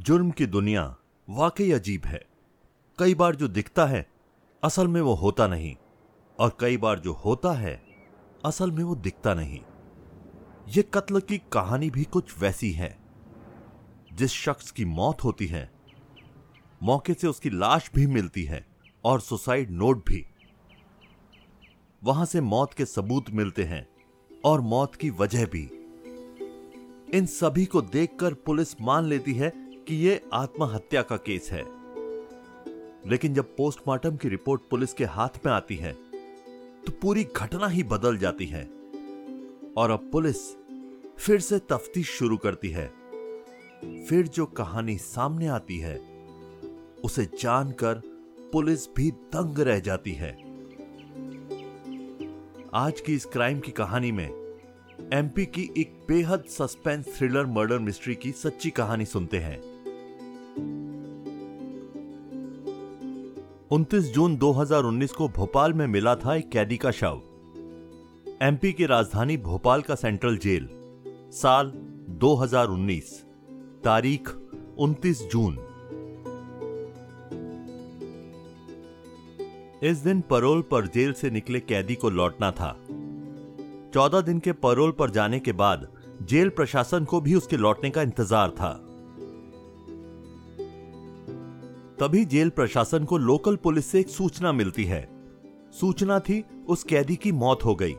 जुर्म की दुनिया वाकई अजीब है। कई बार जो दिखता है, असल में वो होता नहीं, और कई बार जो होता है, असल में वो दिखता नहीं। ये कत्ल की कहानी भी कुछ वैसी है। जिस शख्स की मौत होती है, मौके से उसकी लाश भी मिलती है, और सुसाइड नोट भी। वहाँ से मौत के सबूत मिलते हैं, और मौत की वजह भी। इन सभी को देखकर पुलिस मान लेती है कि यह आत्महत्या का केस है। लेकिन जब पोस्टमार्टम की रिपोर्ट पुलिस के हाथ में आती है तो पूरी घटना ही बदल जाती है। और अब पुलिस फिर से तफ्तीश शुरू करती है। फिर जो कहानी सामने आती है, उसे जानकर पुलिस भी दंग रह जाती है। आज की इस क्राइम की कहानी में एमपी की एक बेहद सस्पेंस थ्रिलर मर्डर मिस्ट्री की सच्ची कहानी सुनते हैं। 29 जून 2019 को भोपाल में मिला था एक कैदी का शव। एमपी की राजधानी भोपाल का सेंट्रल जेल, साल 2019 तारीख 29 जून। इस दिन परोल पर जेल से निकले कैदी को लौटना था। चौदह दिन के परोल पर जाने के बाद जेल प्रशासन को भी उसके लौटने का इंतज़ार था। तभी जेल प्रशासन को लोकल पुलिस से एक सूचना मिलती है। सूचना थी, उस कैदी की मौत हो गई।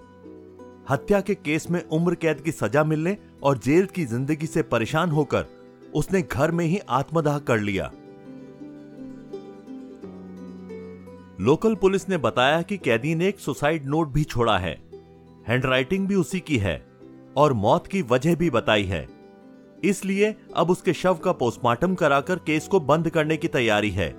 हत्या के केस में उम्र कैद की सजा मिलने और जेल की ज़िंदगी से परेशान होकर उसने घर में ही आत्मदाह कर लिया। लोकल पुलिस ने बताया कि कैदी ने एक सुसाइड नोट भी छोड़ा है। हैंडराइटिंग भी उसी की है और मौत की वजह भी बताई है। इसलिए अब उसके शव का पोस्टमार्टम कराकर केस को बंद करने की तैयारी है।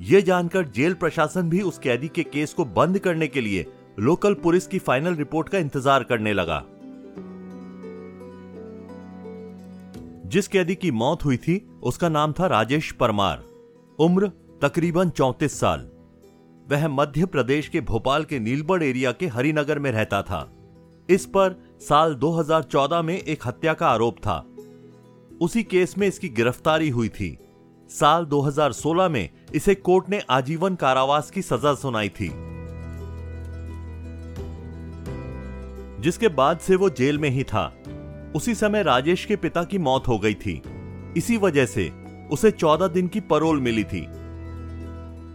यह जानकर जेल प्रशासन भी उस कैदी के केस को बंद करने के लिए लोकल पुलिस की फाइनल रिपोर्ट का इंतज़ार करने लगा। जिस कैदी की मौत हुई थी, उसका नाम था राजेश परमार। उम्र तकरीबन चौंतीस साल। वह मध्य प्रदेश के भोपाल के नीलबड़ एरिया के हरिनगर में रहता था। इस पर साल 2014 में एक हत्या का आरोप था। उसी केस में इसकी गिरफ्तारी हुई थी। साल 2016 में इसे कोर्ट ने आजीवन कारावास की सजा सुनाई थी। जिसके बाद से वो जेल में ही था। उसी समय राजेश के पिता की मौत हो गई थी। इसी वजह से उसे 14 दिन की परोल मिली थी।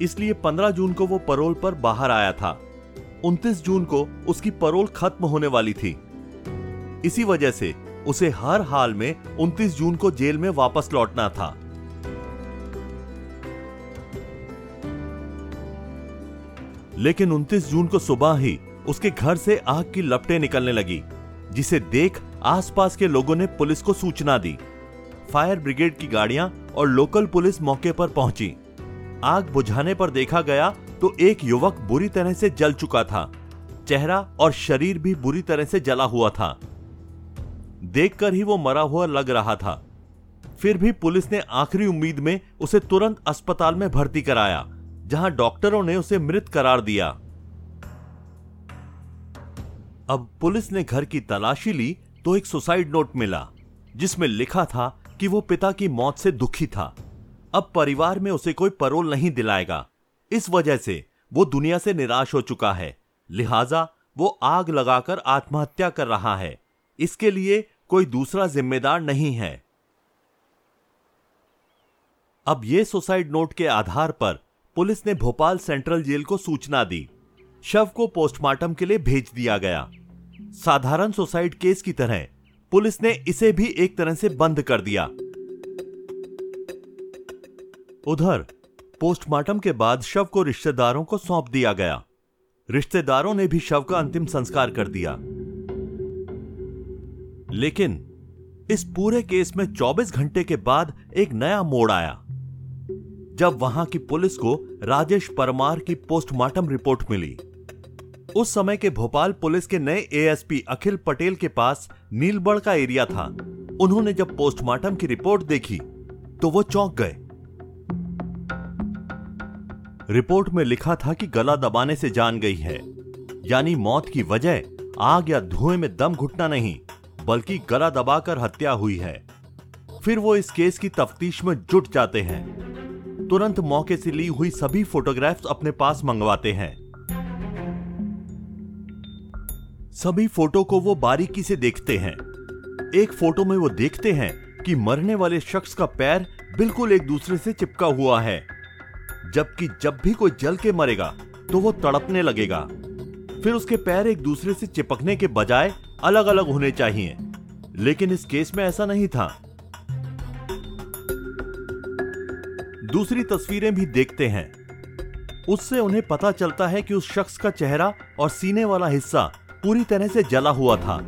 इसलिए 15 जून को वो परोल पर बाहर आया था। 29 जून को उसकी परोल खत्म होने वाली थी। इसी वजह से उसे हर हाल में 29 जून को जेल में वापस लौटना था। लेकिन 29 जून को सुबह ही उसके घर से आग की लपटें निकलने लगी, जिसे देख आसपास के लोगों ने पुलिस को सूचना दी। फायर ब्रिगेड की गाड़ियाँ और लोकल पुलिस मौके पर पहुँची। आग बुझाने पर देखा गया तो एक युवक बुरी तरह से जल चुका था। चेहरा और शरीर भी बुरी तरह से जला हुआ था। देखकर ही वो मरा हुआ लग रहा था। फिर भी पुलिस ने आखिरी उम्मीद में उसे तुरंत अस्पताल में भर्ती कराया, जहाँ डॉक्टरों ने उसे मृत करार दिया। अब पुलिस ने घर की तलाशी ली तो एक सुसाइड नोट मिला, जिसमें लिखा था कि वो पिता की मौत से दुखी था। अब परिवार में उसे कोई परोल नहीं दिलाएगा। इस वजह से वो दुनिया से निराश हो चुका है। लिहाजा वो आग लगाकर आत्महत्या कर रहा है। इसके लिए कोई दूसरा जिम्मेदार नहीं है। अब ये सुसाइड नोट के आधार पर पुलिस ने भोपाल सेंट्रल जेल को सूचना दी। शव को पोस्टमार्टम के लिए भेज दिया गया। साधारण सुसाइड केस की तरह पुलिस ने इसे भी एक तरह से बंद कर दिया। उधर, पोस्टमार्टम के बाद शव को रिश्तेदारों को सौंप दिया गया। रिश्तेदारों ने भी शव का अंतिम संस्कार कर दिया। लेकिन इस पूरे केस में 24 घंटे के बाद एक नया मोड़ आया, जब वहाँ की पुलिस को राजेश परमार की पोस्टमार्टम रिपोर्ट मिली। उस समय के भोपाल पुलिस के नए एएसपी अखिल पटेल के पास नीलबड़ का एरिया था। उन्होंने जब पोस्टमार्टम की रिपोर्ट देखी तो वो चौंक गए। रिपोर्ट में लिखा था कि गला दबाने से जान गई है, यानी मौत की वजह आग या धुएँ में दम घुटना नहीं। बल्कि गला दबाकर हत्या हुई है। फिर वो इस केस की तफ्तीश में जुट जाते हैं। तुरंत मौके से ली हुई सभी फोटोग्राफ्स अपने पास मंगवाते हैं। सभी फ़ोटो को वो बारीकी से देखते हैं। एक फ़ोटो में वो देखते हैं कि मरने वाले शख्स का पैर बिल्कुल एक दूसरे से चिपका हुआ है। जबकि जब भी कोई जल के मरेगा तो वो तड़पने लगेगा। फिर उसके पैर एक दूसरे से चिपकने के बजाय अलग अलग होने चाहिए। लेकिन इस केस में ऐसा नहीं था। दूसरी तस्वीरें भी देखते हैं। उससे उन्हें पता चलता है कि उस शख्स का चेहरा और सीने वाला हिस्सा पूरी तरह से जला हुआ था,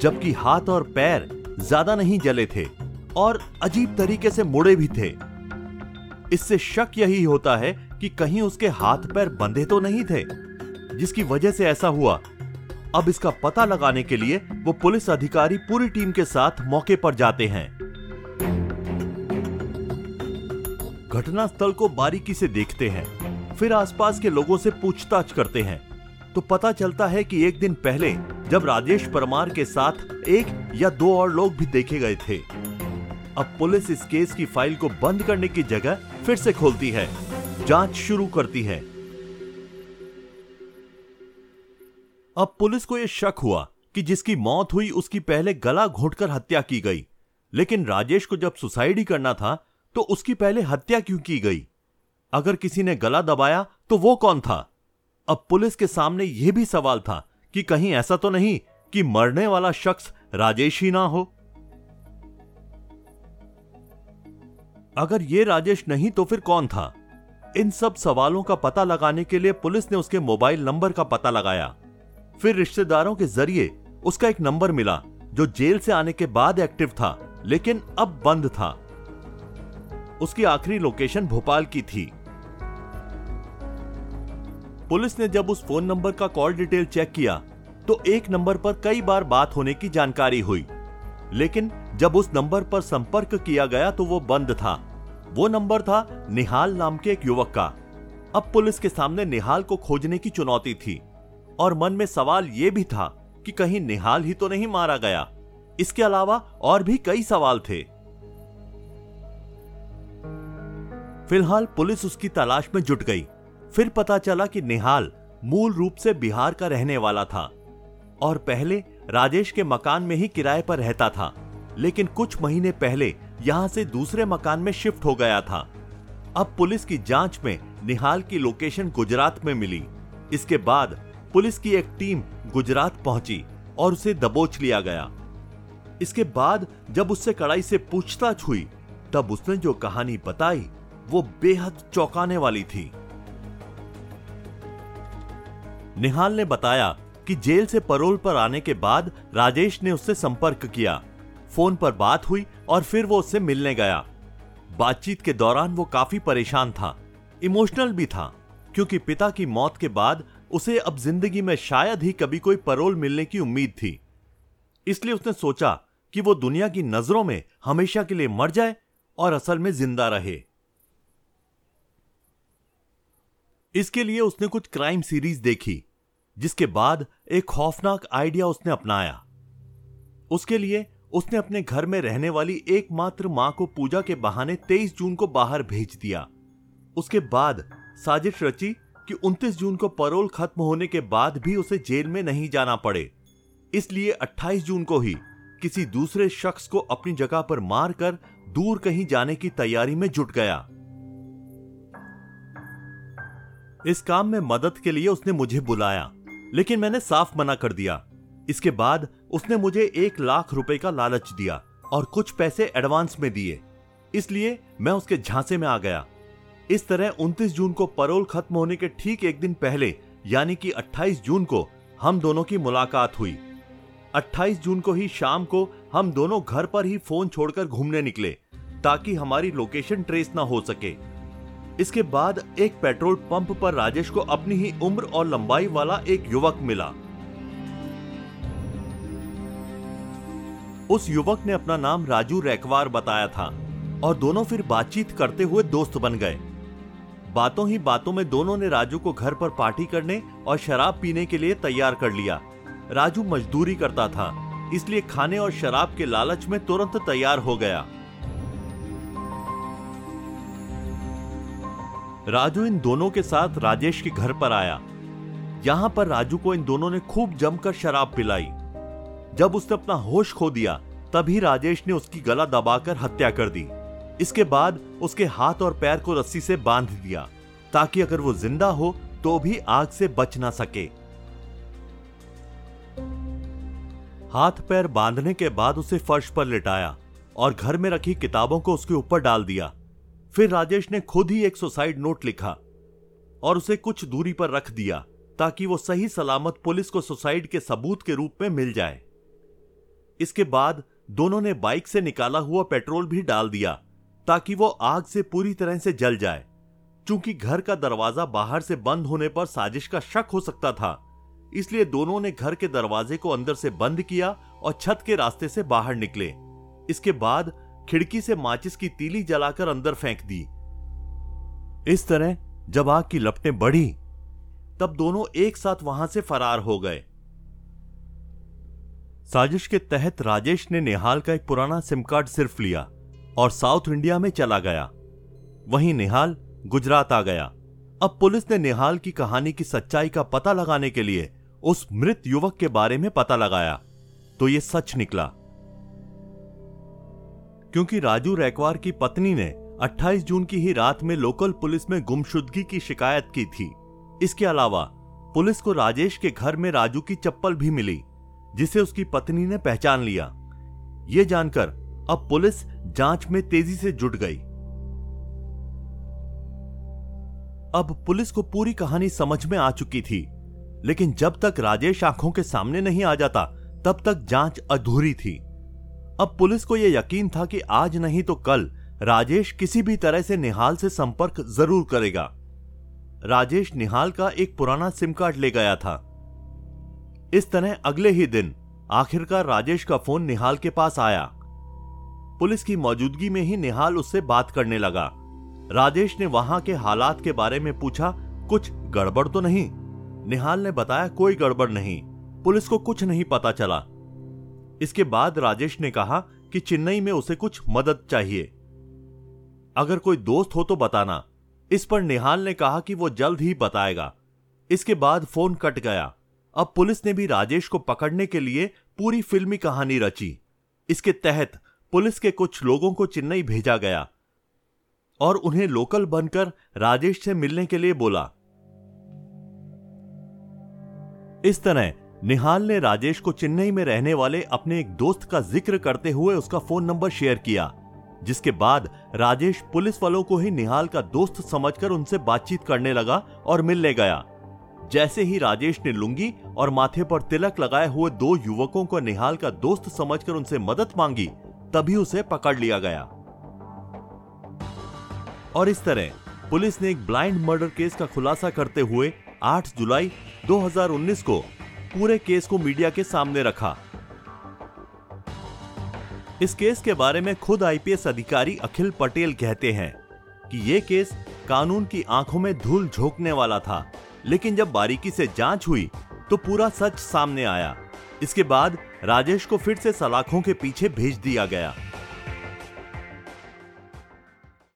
जबकि हाथ और पैर ज़्यादा नहीं जले थे और अजीब तरीके से मुड़े भी थे। इससे शक यही होता है कि कहीं उसके हाथ पैर बंधे तो नहीं थे, जिसकी वजह से ऐसा हुआ। अब इसका पता लगाने के लिए वो पुलिस अधिकारी पूरी टीम के साथ मौके पर जाते हैं। घटनास्थल को बारीकी से देखते हैं, फिर आसपास के लोगों से पूछताछ करते हैं। तो पता चलता है कि एक दिन पहले जब राजेश परमार के साथ एक या दो और लोग भी देखे गए थे, अब पुलिस इस केस की फ़ाइल को बंद करने की जगह फिर से खोलती है, जाँच शुरू करती है। अब पुलिस को यह शक हुआ कि जिसकी मौत हुई उसकी पहले गला घोटकर हत्या की गई। लेकिन राजेश को जब सुसाइड ही करना था तो उसकी पहले हत्या क्यों की गई? अगर किसी ने गला दबाया तो वो कौन था? अब पुलिस के सामने यह भी सवाल था कि कहीं ऐसा तो नहीं कि मरने वाला शख्स राजेश ही ना हो? अगर यह राजेश नहीं तो फिर कौन था? इन सब सवालों का पता लगाने के लिए पुलिस ने उसके मोबाइल नंबर का पता लगाया। फिर रिश्तेदारों के ज़रिए उसका एक नंबर मिला, जो जेल से आने के बाद एक्टिव था, लेकिन अब बंद था। उसकी आखिरी लोकेशन भोपाल की थी। पुलिस ने जब उस फ़ोन नंबर का कॉल डिटेल चेक किया तो एक नंबर पर कई बार बात होने की जानकारी हुई। लेकिन जब उस नंबर पर संपर्क किया गया तो वो बंद था। वो नंबर था निहाल नाम के एक युवक का। अब पुलिस के सामने निहाल को खोजने की चुनौती थी। और मन में सवाल यह भी था कि कहीं निहाल ही तो नहीं मारा गया। इसके अलावा और भी कई सवाल थे। फ़िलहाल पुलिस उसकी तलाश में जुट गई। फिर पता चला कि निहाल मूल रूप से बिहार का रहने वाला था और पहले राजेश के मकान में ही किराए पर रहता था, लेकिन कुछ महीने पहले यहाँ से दूसरे मकान में शिफ्ट हो गया था। अब पुलिस की जाँच में निहाल की लोकेशन गुजरात में मिली। इसके बाद पुलिस की एक टीम गुजरात पहुँची और उसे दबोच लिया गया। इसके बाद जब उससे कड़ाई से पूछताछ हुई, तब उसने जो कहानी बताई, वो बेहद चौंकाने वाली थी। निहाल ने बताया कि जेल से परोल पर आने के बाद राजेश ने उससे संपर्क किया। फ़ोन पर बात हुई और फिर वो उससे मिलने गया। बातचीत के दौरान वो काफ़ी परेशान था, इमोशनल भी था, क्योंकि पिता की मौत के बाद उसे अब ज़िंदगी में शायद ही कभी कोई परोल मिलने की उम्मीद थी। इसलिए उसने सोचा कि वो दुनिया की नज़रों में हमेशा के लिए मर जाए और असल में ज़िंदा रहे। इसके लिए उसने कुछ क्राइम सीरीज़ देखी, जिसके बाद एक खौफनाक आइडिया उसने अपनाया। उसके लिए उसने अपने घर में रहने वाली एकमात्र माँ को पूजा के बहाने 23 जून को बाहर भेज दिया। उसके बाद साजिश रची कि 29 जून को परोल खत्म होने के बाद भी उसे जेल में नहीं जाना पड़े। इसलिए 28 जून को ही किसी दूसरे शख्स को अपनी जगह पर मारकर दूर कहीं जाने की तैयारी में जुट गया। इस काम में मदद के लिए उसने मुझे बुलाया, लेकिन मैंने साफ़ मना कर दिया। इसके बाद उसने मुझे एक लाख रुपए का लालच दिया और कुछ पैसे एडवांस में दिए। इसलिए मैं उसके झांसे में आ गया। इस तरह 29 जून को परोल खत्म होने के ठीक एक दिन पहले, यानी कि 28 जून को, हम दोनों की मुलाकात हुई। 28 जून को ही शाम को हम दोनों घर पर ही फ़ोन छोड़कर घूमने निकले, ताकि हमारी लोकेशन ट्रेस ना हो सके। इसके बाद एक पेट्रोल पंप पर राजेश को अपनी ही उम्र और लंबाई वाला एक युवक मिला। उस युवक ने अपना नाम राजू रैकवार बताया था, और दोनों फिर बातचीत करते हुए दोस्त बन गए। बातों ही बातों में दोनों ने राजू को घर पर पार्टी करने और शराब पीने के लिए तैयार कर लिया। राजू मजदूरी करता था, इसलिए खाने और शराब के लालच में तुरंत तैयार हो गया। राजू इन दोनों के साथ राजेश के घर पर आया। यहाँ पर राजू को इन दोनों ने खूब जमकर शराब पिलाई। जब उसने अपना होश खो दिया, तभी राजेश ने उसकी गला दबाकर हत्या कर दी। इसके बाद उसके हाथ और पैर को रस्सी से बाँध दिया, ताकि अगर वो ज़िंदा हो तो भी आग से बच ना सके। हाथ पैर बांधने के बाद उसे फर्श पर लिटाया और घर में रखी किताबों को उसके ऊपर डाल दिया। फिर राजेश ने खुद ही एक सुसाइड नोट लिखा और उसे कुछ दूरी पर रख दिया, ताकि वो सही सलामत पुलिस को सुसाइड के सबूत के रूप में मिल जाए। इसके बाद दोनों ने बाइक से निकाला हुआ पेट्रोल भी डाल दिया। ताकि वो आग से पूरी तरह से जल जाए। चूँकि घर का दरवाज़ा बाहर से बंद होने पर साजिश का शक हो सकता था, इसलिए दोनों ने घर के दरवाजे को अंदर से बंद किया और छत के रास्ते से बाहर निकले। इसके बाद खिड़की से माचिस की तीली जलाकर अंदर फेंक दी। इस तरह जब आग की लपटें बढ़ी, तब दोनों एक साथ वहाँ से फरार हो गए। साजिश के तहत राजेश ने निहाल का एक पुराना सिम कार्ड सिर्फ़ लिया। और साउथ इंडिया में चला गया। वहीं निहाल गुजरात आ गया। अब पुलिस ने निहाल की कहानी की सच्चाई का पता लगाने के लिए उस मृत युवक के बारे में पता लगाया। तो यह सच निकला। क्योंकि राजू रैकवार की पत्नी ने 28 जून की ही रात में लोकल पुलिस में गुमशुदगी की शिकायत की थी। इसके अलावा पुलिस को राजेश के घर में राजू की चप्पल भी मिली, जिसे उसकी पत्नी ने पहचान लिया। यह जानकर अब पुलिस जाँच में तेज़ी से जुट गई। अब पुलिस को पूरी कहानी समझ में आ चुकी थी, लेकिन जब तक राजेश आँखों के सामने नहीं आ जाता, तब तक जाँच अधूरी थी। अब पुलिस को यह यकीन था कि आज नहीं तो कल राजेश किसी भी तरह से निहाल से संपर्क ज़रूर करेगा। राजेश निहाल का एक पुराना सिम कार्ड ले गया था। इस तरह अगले ही दिन आखिरकार राजेश का फ़ोन निहाल के पास आया। पुलिस की मौजूदगी में ही निहाल उससे बात करने लगा। राजेश ने वहाँ के हालात के बारे में पूछा, कुछ गड़बड़ तो नहीं? निहाल ने बताया, कोई गड़बड़ नहीं। पुलिस को कुछ नहीं पता चला। इसके बाद राजेश ने कहा कि चेन्नई में उसे कुछ मदद चाहिए। अगर कोई दोस्त हो तो बताना। इस पर निहाल ने कहा कि वो जल्द ही बताएगा। इसके बाद फ़ोन कट गया। अब पुलिस ने भी राजेश को पकड़ने के लिए पूरी फिल्मी कहानी रची। इसके तहत पुलिस के कुछ लोगों को चेन्नई भेजा गया और उन्हें लोकल बनकर राजेश से मिलने के लिए बोला। इस तरह, निहाल ने राजेश को चेन्नई में रहने वाले अपने एक दोस्त का ज़िक्र करते हुए उसका फ़ोन नंबर शेयर किया, जिसके बाद राजेश पुलिस वालों को ही निहाल का दोस्त समझकर उनसे बातचीत करने लगा और मिलने गया। जैसे ही राजेश ने लुंगी और माथे पर तिलक लगाए हुए दो युवकों को निहाल का दोस्त समझकर उनसे मदद मांगी तभी उसे पकड़ लिया गया। और इस तरह, पुलिस ने एक ब्लाइंड मर्डर केस का खुलासा करते हुए 8 जुलाई 2019 को पूरे केस को मीडिया के सामने रखा। इस केस के बारे में खुद आईपीएस अधिकारी अखिल पटेल कहते हैं कि यह केस कानून की आँखों में धूल झोंकने वाला था, लेकिन जब बारीकी से जाँच हुई तो पूरा सच सामने आया। इसके बाद राजेश को फिर से सलाखों के पीछे भेज दिया गया।